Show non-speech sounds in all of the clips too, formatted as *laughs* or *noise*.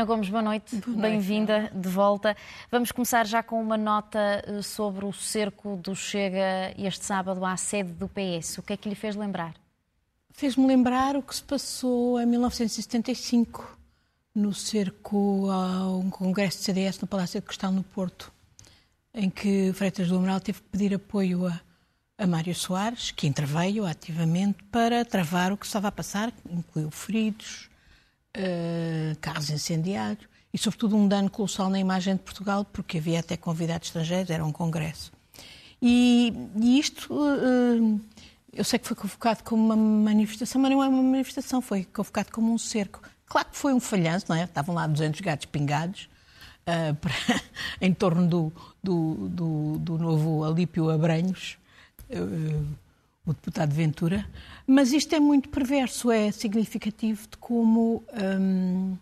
Ana Gomes, boa noite, bem-vinda de volta. Vamos começar já com uma nota eh, sobre o cerco do Chega este sábado à sede do PS. O que é que lhe fez lembrar? Fez-me lembrar o que se passou em 1975, no cerco a um congresso de CDS no Palácio de Cristal, no Porto, em que Freitas do Amaral teve que pedir apoio a, a Mário Soares, que interveio ativamente para travar o que estava a passar, incluiu feridos, uh, carros incendiados e, sobretudo, um dano colossal na imagem de Portugal, porque havia até convidados estrangeiros, era um congresso. E, e isto, uh, eu sei que foi convocado como uma manifestação, mas não é uma manifestação, foi convocado como um cerco. Claro que foi um falhanço, não é? Estavam lá 200 gatos pingados uh, para, *laughs* em torno do, do, do, do novo Alípio Abranhos. Uh, o deputado Ventura, mas isto é muito perverso, é significativo de como, hum,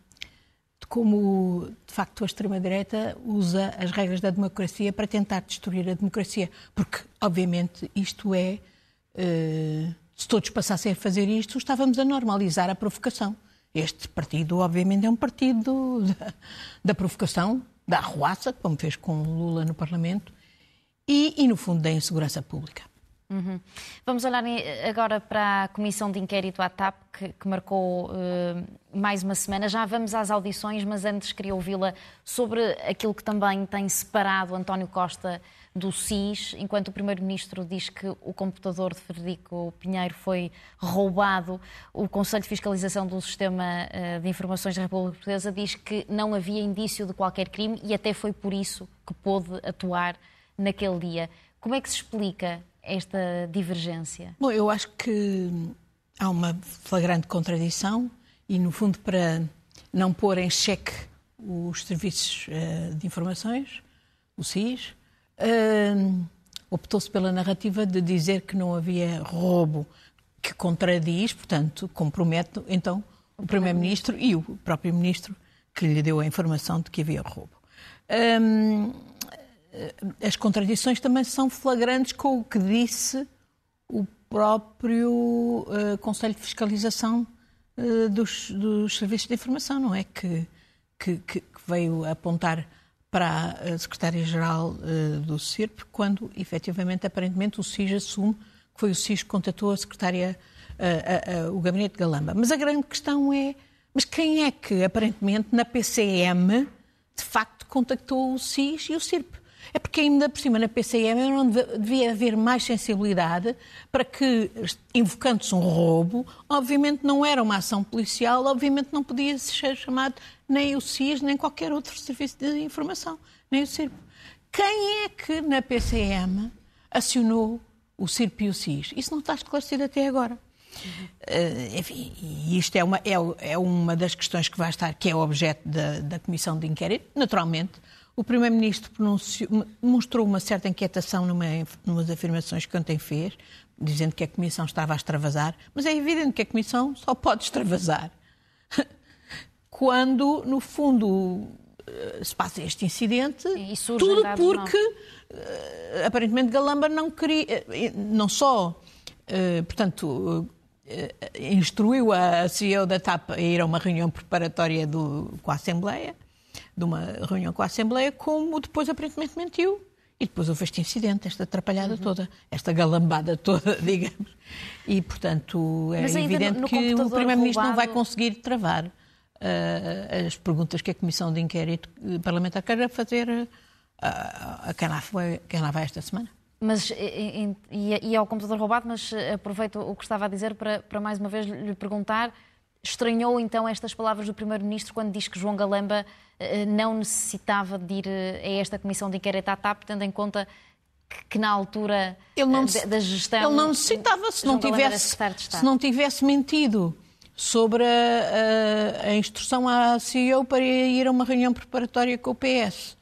de, como de facto, a extrema-direita usa as regras da democracia para tentar destruir a democracia. Porque, obviamente, isto é. Uh, se todos passassem a fazer isto, estávamos a normalizar a provocação. Este partido, obviamente, é um partido da, da provocação, da arruaça, como fez com Lula no Parlamento, e, e, no fundo, da insegurança pública. Uhum. Vamos olhar agora para a comissão de inquérito à TAP, que, que marcou uh, mais uma semana. Já vamos às audições, mas antes queria ouvi-la sobre aquilo que também tem separado António Costa do SIS, enquanto o Primeiro-Ministro diz que o computador de Frederico Pinheiro foi roubado, o Conselho de Fiscalização do Sistema uh, de Informações da República Portuguesa diz que não havia indício de qualquer crime e até foi por isso que pôde atuar naquele dia. Como é que se explica esta divergência? Bom, eu acho que há uma flagrante contradição e, no fundo, para não pôr em xeque os serviços uh, de informações, o SIS, uh, optou-se pela narrativa de dizer que não havia roubo, que contradiz, portanto, compromete, então, o Primeiro-Ministro e o próprio Ministro que lhe deu a informação de que havia roubo. As contradições também são flagrantes com o que disse o próprio uh, Conselho de Fiscalização uh, dos, dos, Serviços de Informação, não é? Que, que, que veio apontar para a Secretária-Geral uh, do CIRP, quando efetivamente, aparentemente, o SIS assume que foi o SIS que contatou a Secretária, o Gabinete de Galamba. Mas a grande questão é, mas quem é que, aparentemente, na PCM, de facto, contactou o SIS e o CIRP? É porque ainda por cima na PCM não devia haver mais sensibilidade para que, invocando-se um roubo, obviamente não era uma ação policial, obviamente não podia ser chamado nem o SIS, nem qualquer outro serviço de informação, nem o CIRP. Quem é que na PCM acionou o CIRP e o SIS? Isso não está esclarecido até agora. Uhum. Uh, enfim, isto é uma, é, é, uma das questões que vai estar, que é objeto da, da comissão de inquérito. Naturalmente, o Primeiro-Ministro mostrou uma certa inquietação numa, numas afirmações que ontem fez, dizendo que a Comissão estava a extravasar, mas é evidente que a Comissão só pode extravasar. *laughs* Quando, no fundo, eh, se passa este incidente, tudo porque, eh, aparentemente, Galamba não queria, eh, não só, portanto, instruiu a CEO da TAP a ir a uma reunião preparatória do, com a Assembleia, de uma reunião com a Assembleia, como depois aparentemente mentiu. E depois houve este incidente, esta atrapalhada uhum. toda, esta galambada toda, *laughs* digamos. E, portanto, é evidente no, no que o Primeiro-Ministro roubado... não vai conseguir travar uh, as perguntas que a Comissão de Inquérito Parlamentar quer fazer uh, a quem lá, foi, quem lá vai esta semana. Mas, e, e, e ao computador roubado, mas aproveito o que estava a dizer para, para mais uma vez lhe perguntar, estranhou então estas palavras do Primeiro-Ministro quando diz que João Galamba eh, não necessitava de ir eh, a esta comissão de inquérito à TAP, tendo em conta que, que na altura ele não, eh, da gestão. Ele não necessitava se não, tivesse, se não tivesse mentido sobre a, a, a, instrução à CEO para ir a uma reunião preparatória com o PS,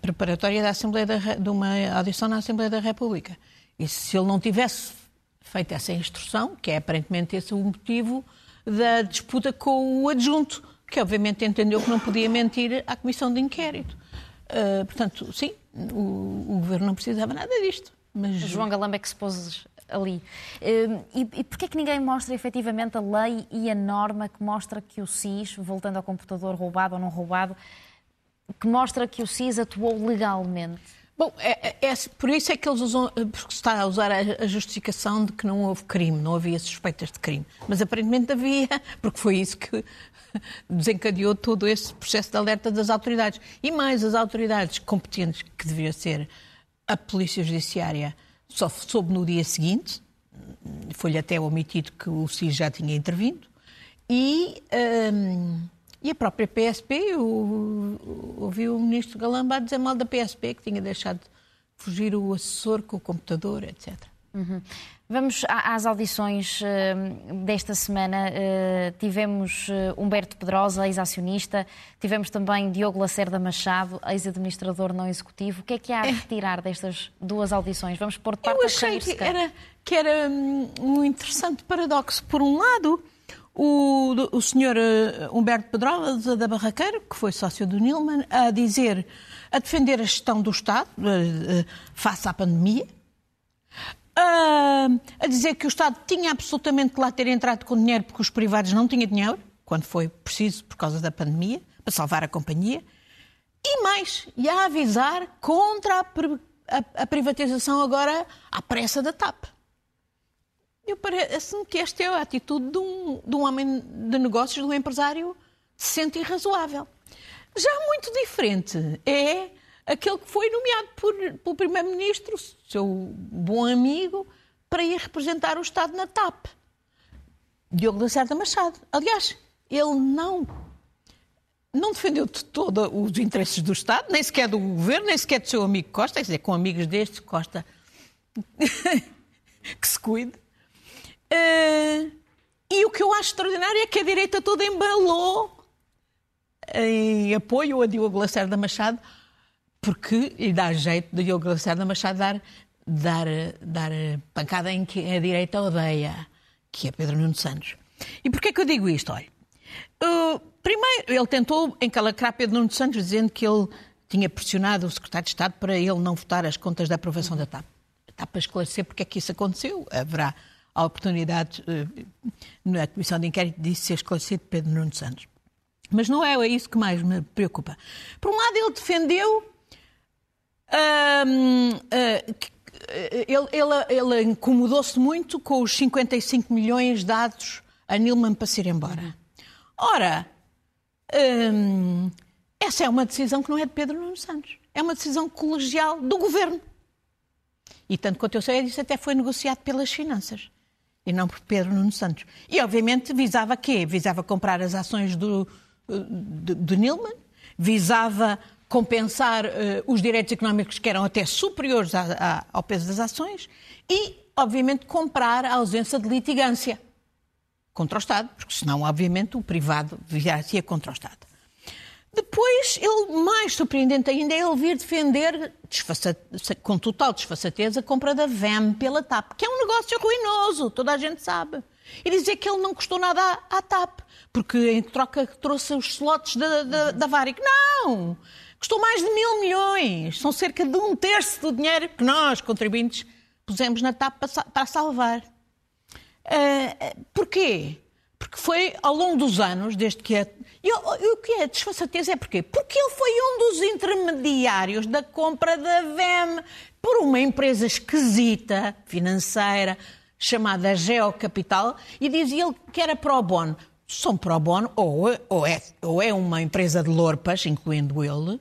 preparatória da Assembleia da, de uma audição na Assembleia da República. E se ele não tivesse feito essa instrução, que é aparentemente esse o motivo da disputa com o adjunto, que obviamente entendeu que não podia mentir à comissão de inquérito. Uh, portanto, sim, o, o, governo não precisava nada disto. Mas... João Galamba é que se pôs ali. Uh, e, e porquê que ninguém mostra efetivamente a lei e a norma que mostra que o SIS, voltando ao computador roubado ou não roubado, que mostra que o SIS atuou legalmente? Bom, é, é, é, por isso é que eles usam, porque está a usar a, a, justificação de que não houve crime, não havia suspeitas de crime. Mas aparentemente havia, *laughs* porque foi isso que *laughs* desencadeou todo esse processo de alerta das autoridades. E mais, as autoridades competentes, que deveria ser a Polícia Judiciária, só soube no dia seguinte, foi-lhe até omitido que o SIS já tinha intervindo, e, hum, e a própria PSP, ouvi o ministro Galamba dizer mal da PSP, que tinha deixado fugir o assessor com o computador, etc. Uhum. Vamos às audições uh, desta semana. Uh, tivemos uh, Humberto Pedrosa, ex-acionista, tivemos também Diogo Lacerda Machado, ex-administrador não executivo. O que é que há a é. retirar destas duas audições? Vamos pôr de parte Eu achei que era, que era hum, um interessante paradoxo. Por um lado, o, o senhor Humberto Pedrosa da Barraqueira, que foi sócio do Nilman, a dizer, a defender a gestão do Estado face à pandemia, a dizer que o Estado tinha absolutamente que lá ter entrado com dinheiro porque os privados não tinham dinheiro, quando foi preciso por causa da pandemia, para salvar a companhia, e mais, e a avisar contra a, a, a privatização agora à pressa da TAP. Eu parece-me que esta é a atitude de um, de um homem de negócios, de um empresário decente e razoável. Já muito diferente é aquele que foi nomeado por, pelo Primeiro-Ministro, seu bom amigo, para ir representar o Estado na TAP. Diogo Lacerda Machado. Aliás, ele não, não defendeu de todo os interesses do Estado, nem sequer do governo, nem sequer do seu amigo Costa, quer dizer, com amigos destes, Costa, *laughs* que se cuide. Uh, e o que eu acho extraordinário é que a direita toda embalou em apoio a Diogo Lacerda Machado porque e dá jeito de Diogo Lacerda Machado dar, dar, dar pancada em que a direita odeia, que é Pedro Nuno Santos. E porquê que eu digo isto? Olha, uh, primeiro, ele tentou encalacrar Pedro Nuno Santos dizendo que ele tinha pressionado o secretário de Estado para ele não votar as contas da aprovação da TAP. Está para esclarecer porque é que isso aconteceu. Haverá a oportunidade uh, na Comissão de Inquérito de ser esclarecido Pedro Nuno Santos. Mas não é isso que mais me preocupa. Por um lado, ele defendeu uh, ele, ele, ele incomodou-se muito com os 55 milhões dados a Nilman para se ir embora. Ora, essa é uma decisão que não é de Pedro Nuno Santos. É uma decisão colegial do governo. E tanto quanto eu sei, isso até foi negociado pelas finanças e não por Pedro Nuno Santos. E, obviamente, visava quê? Visava comprar as ações do, do, do Nilman, visava compensar uh, os direitos económicos que eram até superiores a, a, ao peso das ações e, obviamente, comprar a ausência de litigância contra o Estado, porque senão, obviamente, o privado viria-se contra o Estado. Depois, ele, mais surpreendente ainda, é ele vir defender, com total desfaçatez, a compra da VEM pela TAP, que é um negócio ruinoso, toda a gente sabe. E dizer que ele não custou nada à, à TAP, porque em troca trouxe os slots da, da, da Varic. Não! Custou mais de mil milhões. São cerca de um terço do dinheiro que nós, contribuintes, pusemos na TAP para salvar. Uh, porquê? Porque foi ao longo dos anos, desde que é. E o que é desfaçatez é porquê? Porque ele foi um dos intermediários da compra da VEM por uma empresa esquisita, financeira, chamada Geocapital, e dizia ele que era pro bono são pro bono, ou, ou, é, ou é uma empresa de lorpas, incluindo ele,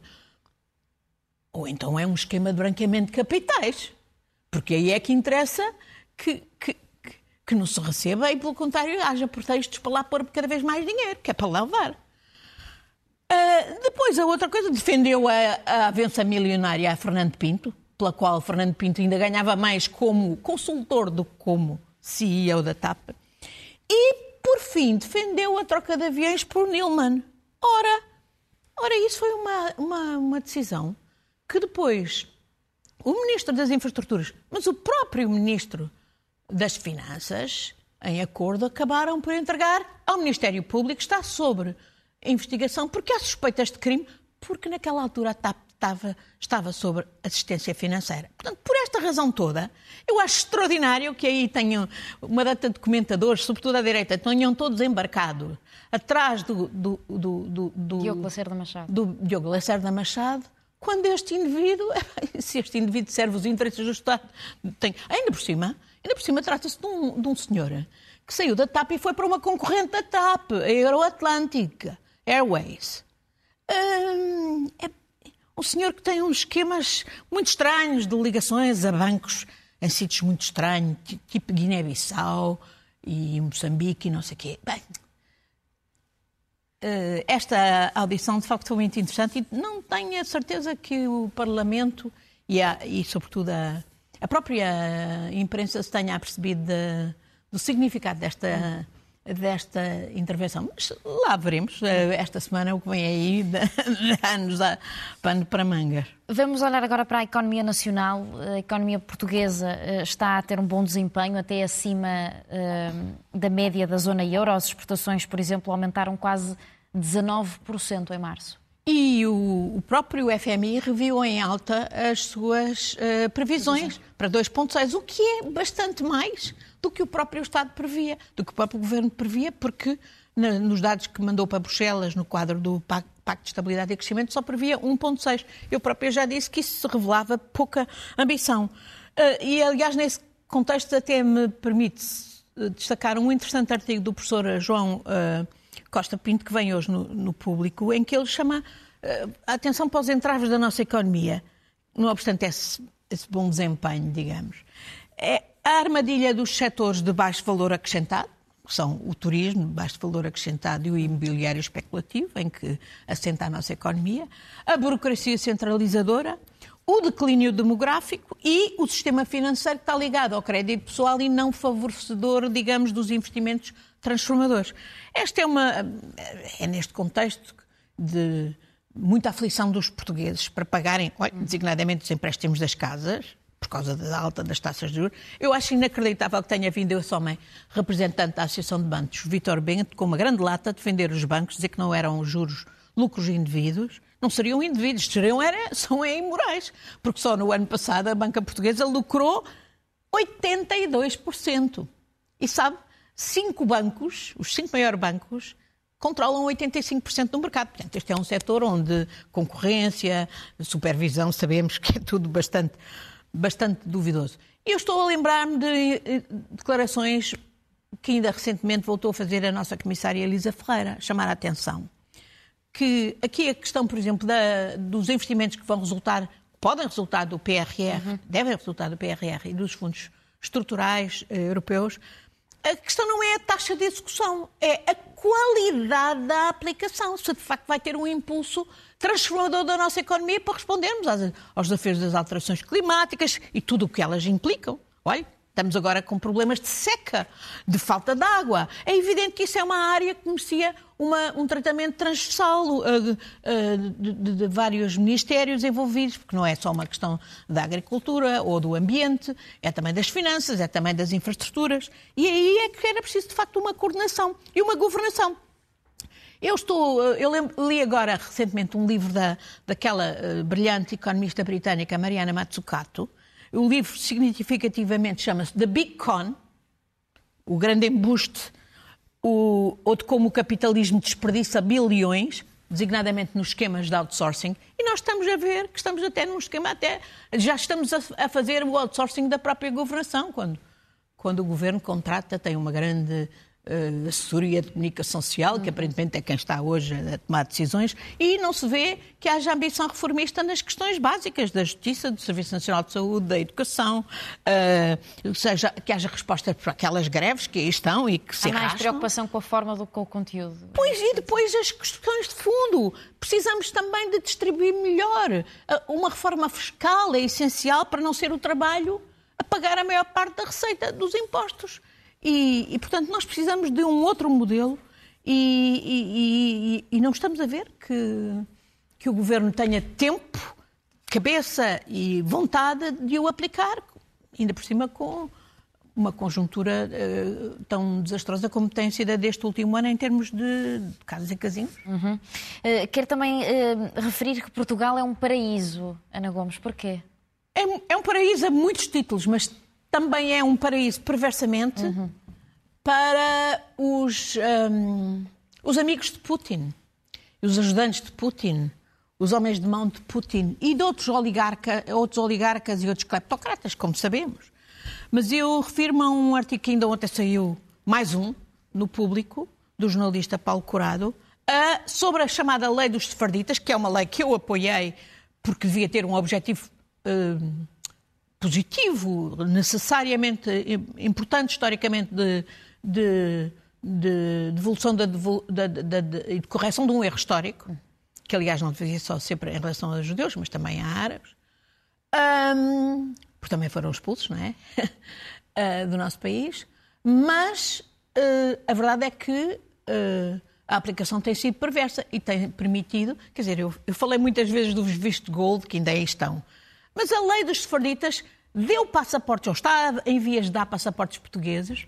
ou então é um esquema de branqueamento de capitais. Porque aí é que interessa que, que, que não se receba e, pelo contrário, haja pretextos para lá pôr cada vez mais dinheiro, que é para levar. Uh, depois, a outra coisa, defendeu a, a avença milionária a Fernando Pinto, pela qual Fernando Pinto ainda ganhava mais como consultor do que como CEO da TAP. E por fim, defendeu a troca de aviões por Nilman. Ora, ora isso foi uma, uma, uma decisão que depois o Ministro das Infraestruturas, mas o próprio Ministro das Finanças, em acordo, acabaram por entregar ao Ministério Público, está sobre investigação, porque há suspeitas de crime, porque naquela altura a TAP estava, estava sobre assistência financeira. Portanto, por esta razão toda, eu acho extraordinário que aí tenham uma data de comentadores, sobretudo à direita, tenham todos embarcado atrás do, do, do, do, do Diogo Lacerda Machado. Do Diogo Lacerda Machado, quando este indivíduo, *laughs* se este indivíduo serve os interesses do Estado, tem, ainda por cima, ainda por cima trata-se de um, de um senhor que saiu da TAP e foi para uma concorrente da TAP, a Euroatlantic Airways. Hum, é um senhor que tem uns esquemas muito estranhos de ligações a bancos em sítios muito estranhos, tipo Guiné-Bissau e Moçambique e não sei o quê. Bem, eh, esta audição de facto foi muito interessante e não tenho a certeza que o Parlamento e, a, e sobretudo, a, a, própria imprensa se tenha apercebido de, do significado desta, desta intervenção. Mas lá veremos eh, esta semana o que vem aí *laughs* de, de anos a pano para mangas. Vamos olhar agora para a economia nacional. A economia portuguesa eh, está a ter um bom desempenho, até acima da média da zona euro. As exportações, por exemplo, aumentaram quase 19% em março. E o, o, próprio FMI reviu em alta as suas uh, previsões para 2,6, o que é bastante mais do que o próprio Estado previa, do que o próprio Governo previa, porque na, nos dados que mandou para Bruxelas, no quadro do Pacto, Pacto de Estabilidade e Crescimento, só previa 1,6. Eu própria já disse que isso se revelava pouca ambição. Uh, e, aliás, nesse contexto até me permite destacar um interessante artigo do professor João uh, Costa Pinto, que vem hoje no, no público, em que ele chama uh, a atenção para os entraves da nossa economia, não obstante esse, esse bom desempenho, digamos. É a armadilha dos setores de baixo valor acrescentado, que são o turismo baixo valor acrescentado e o imobiliário especulativo, em que assenta a nossa economia, a burocracia centralizadora, o declínio demográfico e o sistema financeiro que está ligado ao crédito pessoal e não favorecedor, digamos, dos investimentos transformadores. Esta é uma. É neste contexto de muita aflição dos portugueses para pagarem, designadamente, os empréstimos das casas, por causa da alta das taxas de juros. Eu acho inacreditável que tenha vindo esse homem, representante da Associação de Bancos, Vitor Bento, com uma grande lata, defender os bancos, dizer que não eram juros lucros indevidos. Não seriam indevidos, seriam, era, *laughs* são imorais. Porque só no ano passado a banca portuguesa lucrou 82%. E sabe, cinco bancos, os cinco maiores bancos, controlam 85% do mercado. Portanto, este é um setor onde concorrência, supervisão, sabemos que é tudo bastante, bastante duvidoso. Eu estou a lembrar-me de eh, declarações que ainda recentemente voltou a fazer a nossa comissária Elisa Ferreira, chamar a atenção. Que aqui a questão, por exemplo, da, dos investimentos que vão resultar, podem resultar do PRR, uhum. devem resultar do PRR e dos fundos estruturais eh, europeus, a questão não é a taxa de execução, é a qualidade da aplicação. Se de facto vai ter um impulso transformador da nossa economia para respondermos aos desafios das alterações climáticas e tudo o que elas implicam. Olha, Estamos agora com problemas de seca, de falta de água. É evidente que isso é uma área que merecia uma, um tratamento transversal uh, uh, de, de, de, vários ministérios envolvidos, porque não é só uma questão da agricultura ou do ambiente, é também das finanças, é também das infraestruturas. E aí é que era preciso, de facto, uma coordenação e uma governação. Eu estou, eu li agora recentemente um livro da, daquela uh, brilhante economista britânica Mariana Mazzucato, o livro significativamente chama-se The Big Con, o grande embuste, o, ou de como o capitalismo desperdiça bilhões, designadamente nos esquemas de outsourcing, e nós estamos a ver que estamos até num esquema, até já estamos a, a fazer o outsourcing da própria governação, quando, quando o governo contrata, tem uma grande uh, assessoria de comunicação social, que aparentemente é quem está hoje a tomar decisões, e não se vê que haja ambição reformista nas questões básicas da justiça, do Serviço Nacional de Saúde, da educação, uh, seja, que haja resposta para aquelas greves que aí estão e que se Há mais arrastam. preocupação com a forma do que com o conteúdo. Pois, e depois as questões de fundo. Precisamos também de distribuir melhor. Uma reforma fiscal é essencial para não ser o trabalho a pagar a maior parte da receita dos impostos. E, e, portanto, nós precisamos de um outro modelo e, e, e, não estamos a ver que, que o governo tenha tempo, cabeça e vontade de o aplicar, ainda por cima com uma conjuntura uh, tão desastrosa como tem sido a deste último ano em termos de, de casas e casinhos. Uhum. Uh, quero também uh, referir que Portugal é um paraíso, Ana Gomes. Porquê? É, é um paraíso a muitos títulos, mas também é um paraíso perversamente uhum. para os, um, os amigos de Putin, os ajudantes de Putin, os homens de mão de Putin e de outros, oligarca, outros oligarcas e outros cleptocratas, como sabemos. Mas eu refiro-me a um artigo que ainda ontem saiu, mais um, no público, do jornalista Paulo Curado, a, sobre a chamada Lei dos Sefarditas, que é uma lei que eu apoiei porque devia ter um objetivo uh, positivo, necessariamente importante historicamente de, de, de devolução da, de, de correção de um erro histórico, que aliás não fazia só sempre em relação aos judeus, mas também a árabes. Um, porque também foram expulsos, não é? uh, *laughs* do nosso país. Mas uh, a verdade é que uh, a aplicação tem sido perversa e tem permitido. Quer dizer, eu, eu falei muitas vezes dos vistos de gold, que ainda aí estão. Mas a lei dos sefarditas deu passaportes, ou está em vias de dar passaportes portugueses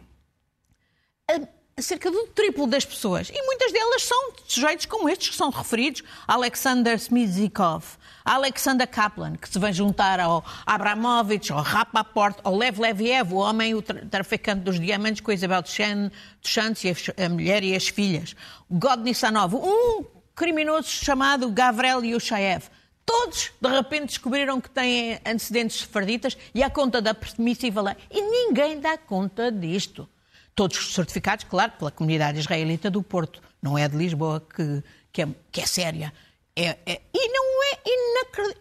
cerca do triplo das pessoas. E muitas delas são sujeitos como estes que são referidos, Alexander Smizikov, Alexander Kaplan, que se vai juntar ao Abramovich, ao Rapaport, ao Lev Leviev, o homem, o traficante dos diamantes, com a Isabel Duchantes e a mulher e as filhas. Godny Sanov, um criminoso chamado Gavrel Yushaev. Todos, de repente, descobriram que têm antecedentes sefarditas e à conta da permissível lei. E ninguém dá conta disto todos certificados, claro, pela comunidade israelita do Porto. Não é de Lisboa, que, que, é, que é séria. É, é, e não é,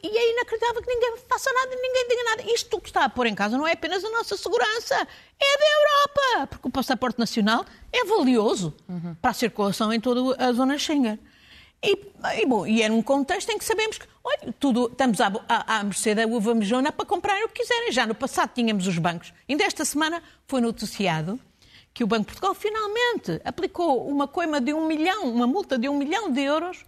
e é inacreditável que ninguém faça nada, ninguém diga nada. Isto que está a pôr em causa não é apenas a nossa segurança, é da Europa, porque o passaporte nacional é valioso uhum. para a circulação em toda a zona Schengen. E, e, bom, e é num contexto em que sabemos que olha, tudo, estamos à, à, à mercê da uva mejona para comprar o que quiserem. Já no passado tínhamos os bancos. Ainda esta semana foi noticiado que o Banco de Portugal finalmente aplicou uma coima de um milhão, uma multa de um milhão de euros,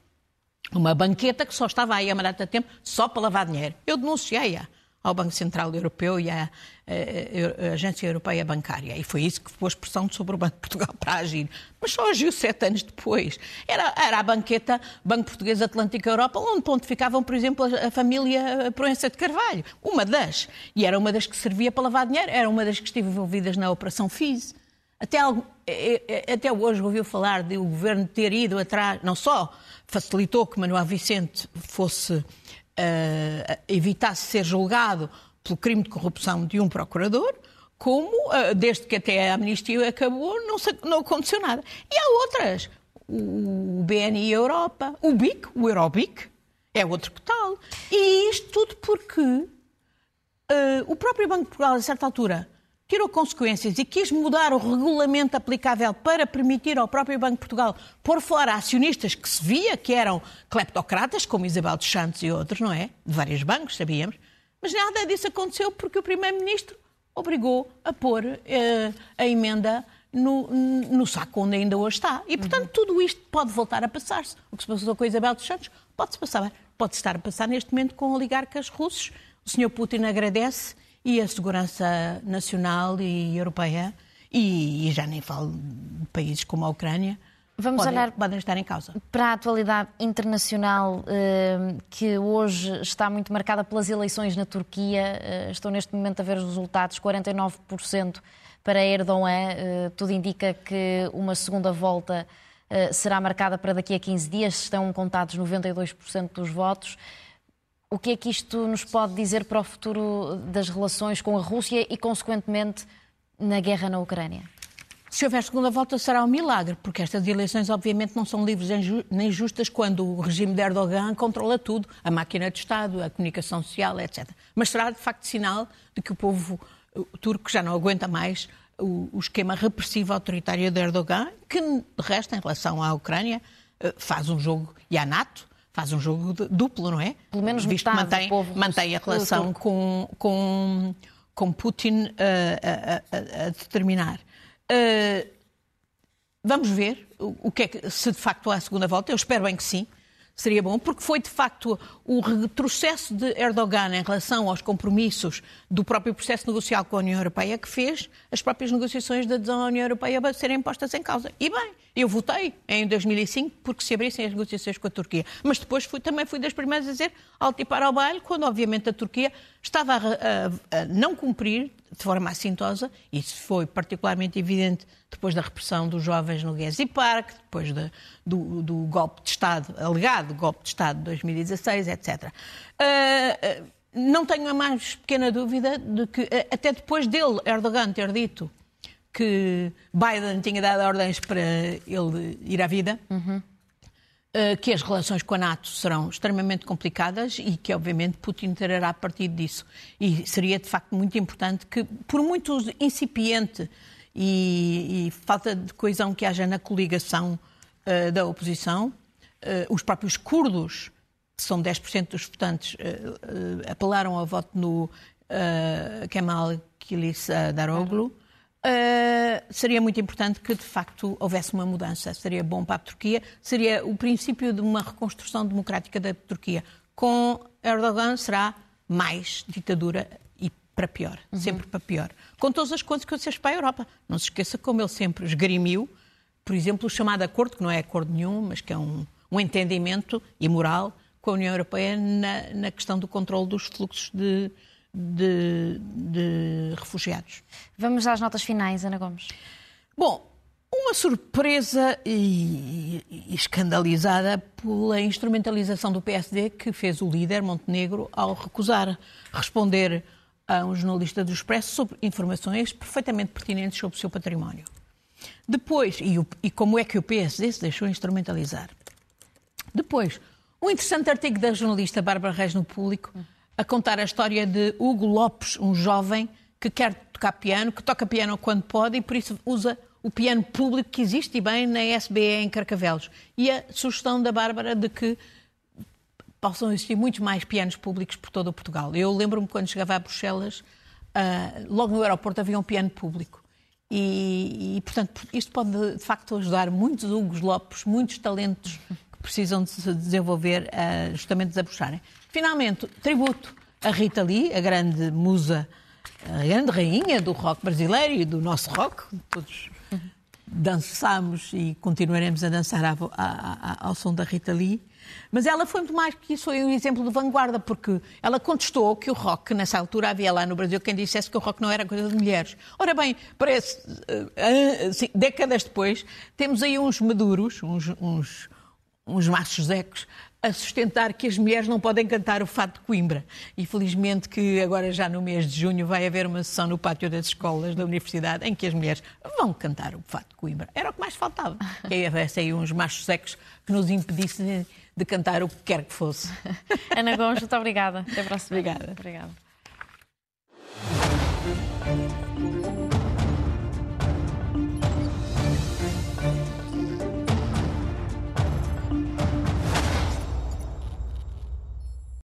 uma banqueta que só estava aí data de tempo só para lavar dinheiro. Eu denunciei-a ao Banco Central Europeu e à eh, eh, Agência Europeia Bancária. E foi isso que pôs pressão sobre o Banco de Portugal para agir. Mas só agiu sete anos depois. Era, era a banqueta Banco Português Atlântico Europa, onde pontificavam, por exemplo, a família Proença de Carvalho. Uma das. E era uma das que servia para lavar dinheiro. Era uma das que esteve envolvidas na Operação FIS. Até, até hoje ouviu falar de o governo ter ido atrás, não só facilitou que Manuel Vicente fosse uh, evitasse ser julgado pelo crime de corrupção de um procurador, como uh, desde que até a amnistia acabou não, não aconteceu nada. E há outras, o BNI Europa, o BIC, o Eurobic, é outro que tal. E isto tudo porque uh, o próprio Banco de Portugal, a certa altura, tirou consequências e quis mudar o regulamento aplicável para permitir ao próprio Banco de Portugal pôr fora acionistas que se via que eram cleptocratas, como Isabel dos Santos e outros, não é? De vários bancos, sabíamos. Mas nada disso aconteceu porque o Primeiro-Ministro obrigou a pôr uh, a emenda no, no, saco onde ainda hoje está. E, portanto, uhum. tudo isto pode voltar a passar-se. O que se passou com Isabel dos Santos pode-se passar. Pode estar a passar neste momento com oligarcas russos. O Sr. Putin agradece e a segurança nacional e europeia, e, e já nem falo de países como a Ucrânia, Vamos podem, olhar podem estar em causa. Para a atualidade internacional, eh, que hoje está muito marcada pelas eleições na Turquia. Eh, estou neste momento a ver os resultados: 49% para Erdogan. Eh, tudo indica que uma segunda volta será marcada para daqui a 15 dias. Estão contados 92% dos votos. O que é que isto nos pode dizer para o futuro das relações com a Rússia e, consequentemente, na guerra na Ucrânia? Se houver segunda volta será um milagre, porque estas eleições obviamente não são livres nem justas quando o regime de Erdogan controla tudo, a máquina de Estado, a comunicação social, etc. Mas será de facto sinal de que o povo turco já não aguenta mais o, esquema repressivo autoritário de Erdogan, que de resto, em relação à Ucrânia, eh, faz um jogo, e à NATO, faz um jogo duplo, não é? Pelo menos Visto mantém, mantém a relação com, com, com Putin uh, a, a, a, determinar. Uh, vamos ver o, o que é que, se de facto há a segunda volta. Eu espero bem que sim. seria bom, porque foi de facto o retrocesso de Erdogan em relação aos compromissos do próprio processo negocial com a União Europeia que fez as próprias negociações da adesão à União Europeia serem postas em causa. E bem, eu votei em 2005 porque se abrissem as negociações com a Turquia. Mas depois fui, também fui das primeiras a dizer altipar ao baile, quando obviamente a Turquia estava a, a, a não cumprir de forma assintosa, e isso foi particularmente evidente depois da repressão dos jovens no Gezi Park, depois de, do, do, golpe de Estado, alegado golpe de Estado de 2016, etc. Uh, não tenho a mais pequena dúvida de que, uh, até depois dele, Erdogan, ter dito que Biden tinha dado ordens para ele ir à vida, uhum. que as relações com a NATO serão extremamente complicadas e que, obviamente, Putin terá partido disso. E seria, de facto, muito importante que, por muito incipiente e, e falta de coesão que haja na coligação uh, da oposição, uh, os próprios curdos, que são 10% dos votantes, uh, apelaram ao voto no Kemal Kılıçdaroğlu. Uh, seria muito importante que, de facto, houvesse uma mudança. Seria bom para a Turquia, seria o princípio de uma reconstrução democrática da Turquia. Com Erdogan será mais ditadura e para pior, uhum. sempre para pior. Com todas as consequências para a Europa. Não se esqueça como ele sempre esgrimiu, por exemplo, o chamado acordo, que não é acordo nenhum, mas que é um, um entendimento imoral com a União Europeia na, na questão do controle dos fluxos de, de, de refugiados. Vamos às notas finais, Ana Gomes. Bom, uma surpresa e, e, escandalizada pela instrumentalização do PSD que fez o líder Montenegro ao recusar responder a um jornalista do Expresso sobre informações perfeitamente pertinentes sobre o seu património. Depois, e, o, e como é que o PSD se deixou instrumentalizar? Depois, um interessante artigo da jornalista Bárbara Reis no Público a contar a história de Hugo Lopes, um jovem que quer tocar piano, que toca piano quando pode e por isso usa o piano público que existe e bem na SBE em Carcavelos. E a sugestão da Bárbara de que possam existir muitos mais pianos públicos por todo o Portugal. Eu lembro-me quando chegava a Bruxelas, uh, logo no aeroporto havia um piano público. E, e, portanto, isto pode de facto ajudar muitos Hugos Lopes, muitos talentos precisam de se desenvolver a justamente desabrocharem. Finalmente, tributo a Rita Lee, a grande musa, a grande rainha do rock brasileiro e do nosso rock. Todos dançamos e continuaremos a dançar ao, som da Rita Lee. Mas ela foi muito mais que isso, foi um exemplo de vanguarda, porque ela contestou que o rock, nessa altura havia lá no Brasil quem dissesse que o rock não era coisa de mulheres. Ora bem, parece, assim, décadas depois, temos aí uns maduros, uns, uns, uns machos ecos, a sustentar que as mulheres não podem cantar o fado de Coimbra. E felizmente que agora já no mês de junho vai haver uma sessão no pátio das escolas da universidade em que as mulheres vão cantar o fado de Coimbra. Era o que mais faltava. *laughs* Que houvesse aí uns machos secos que nos impedissem de cantar o que quer que fosse. *laughs* Ana Gomes, muito obrigada. Até a próxima. Obrigada. Obrigada.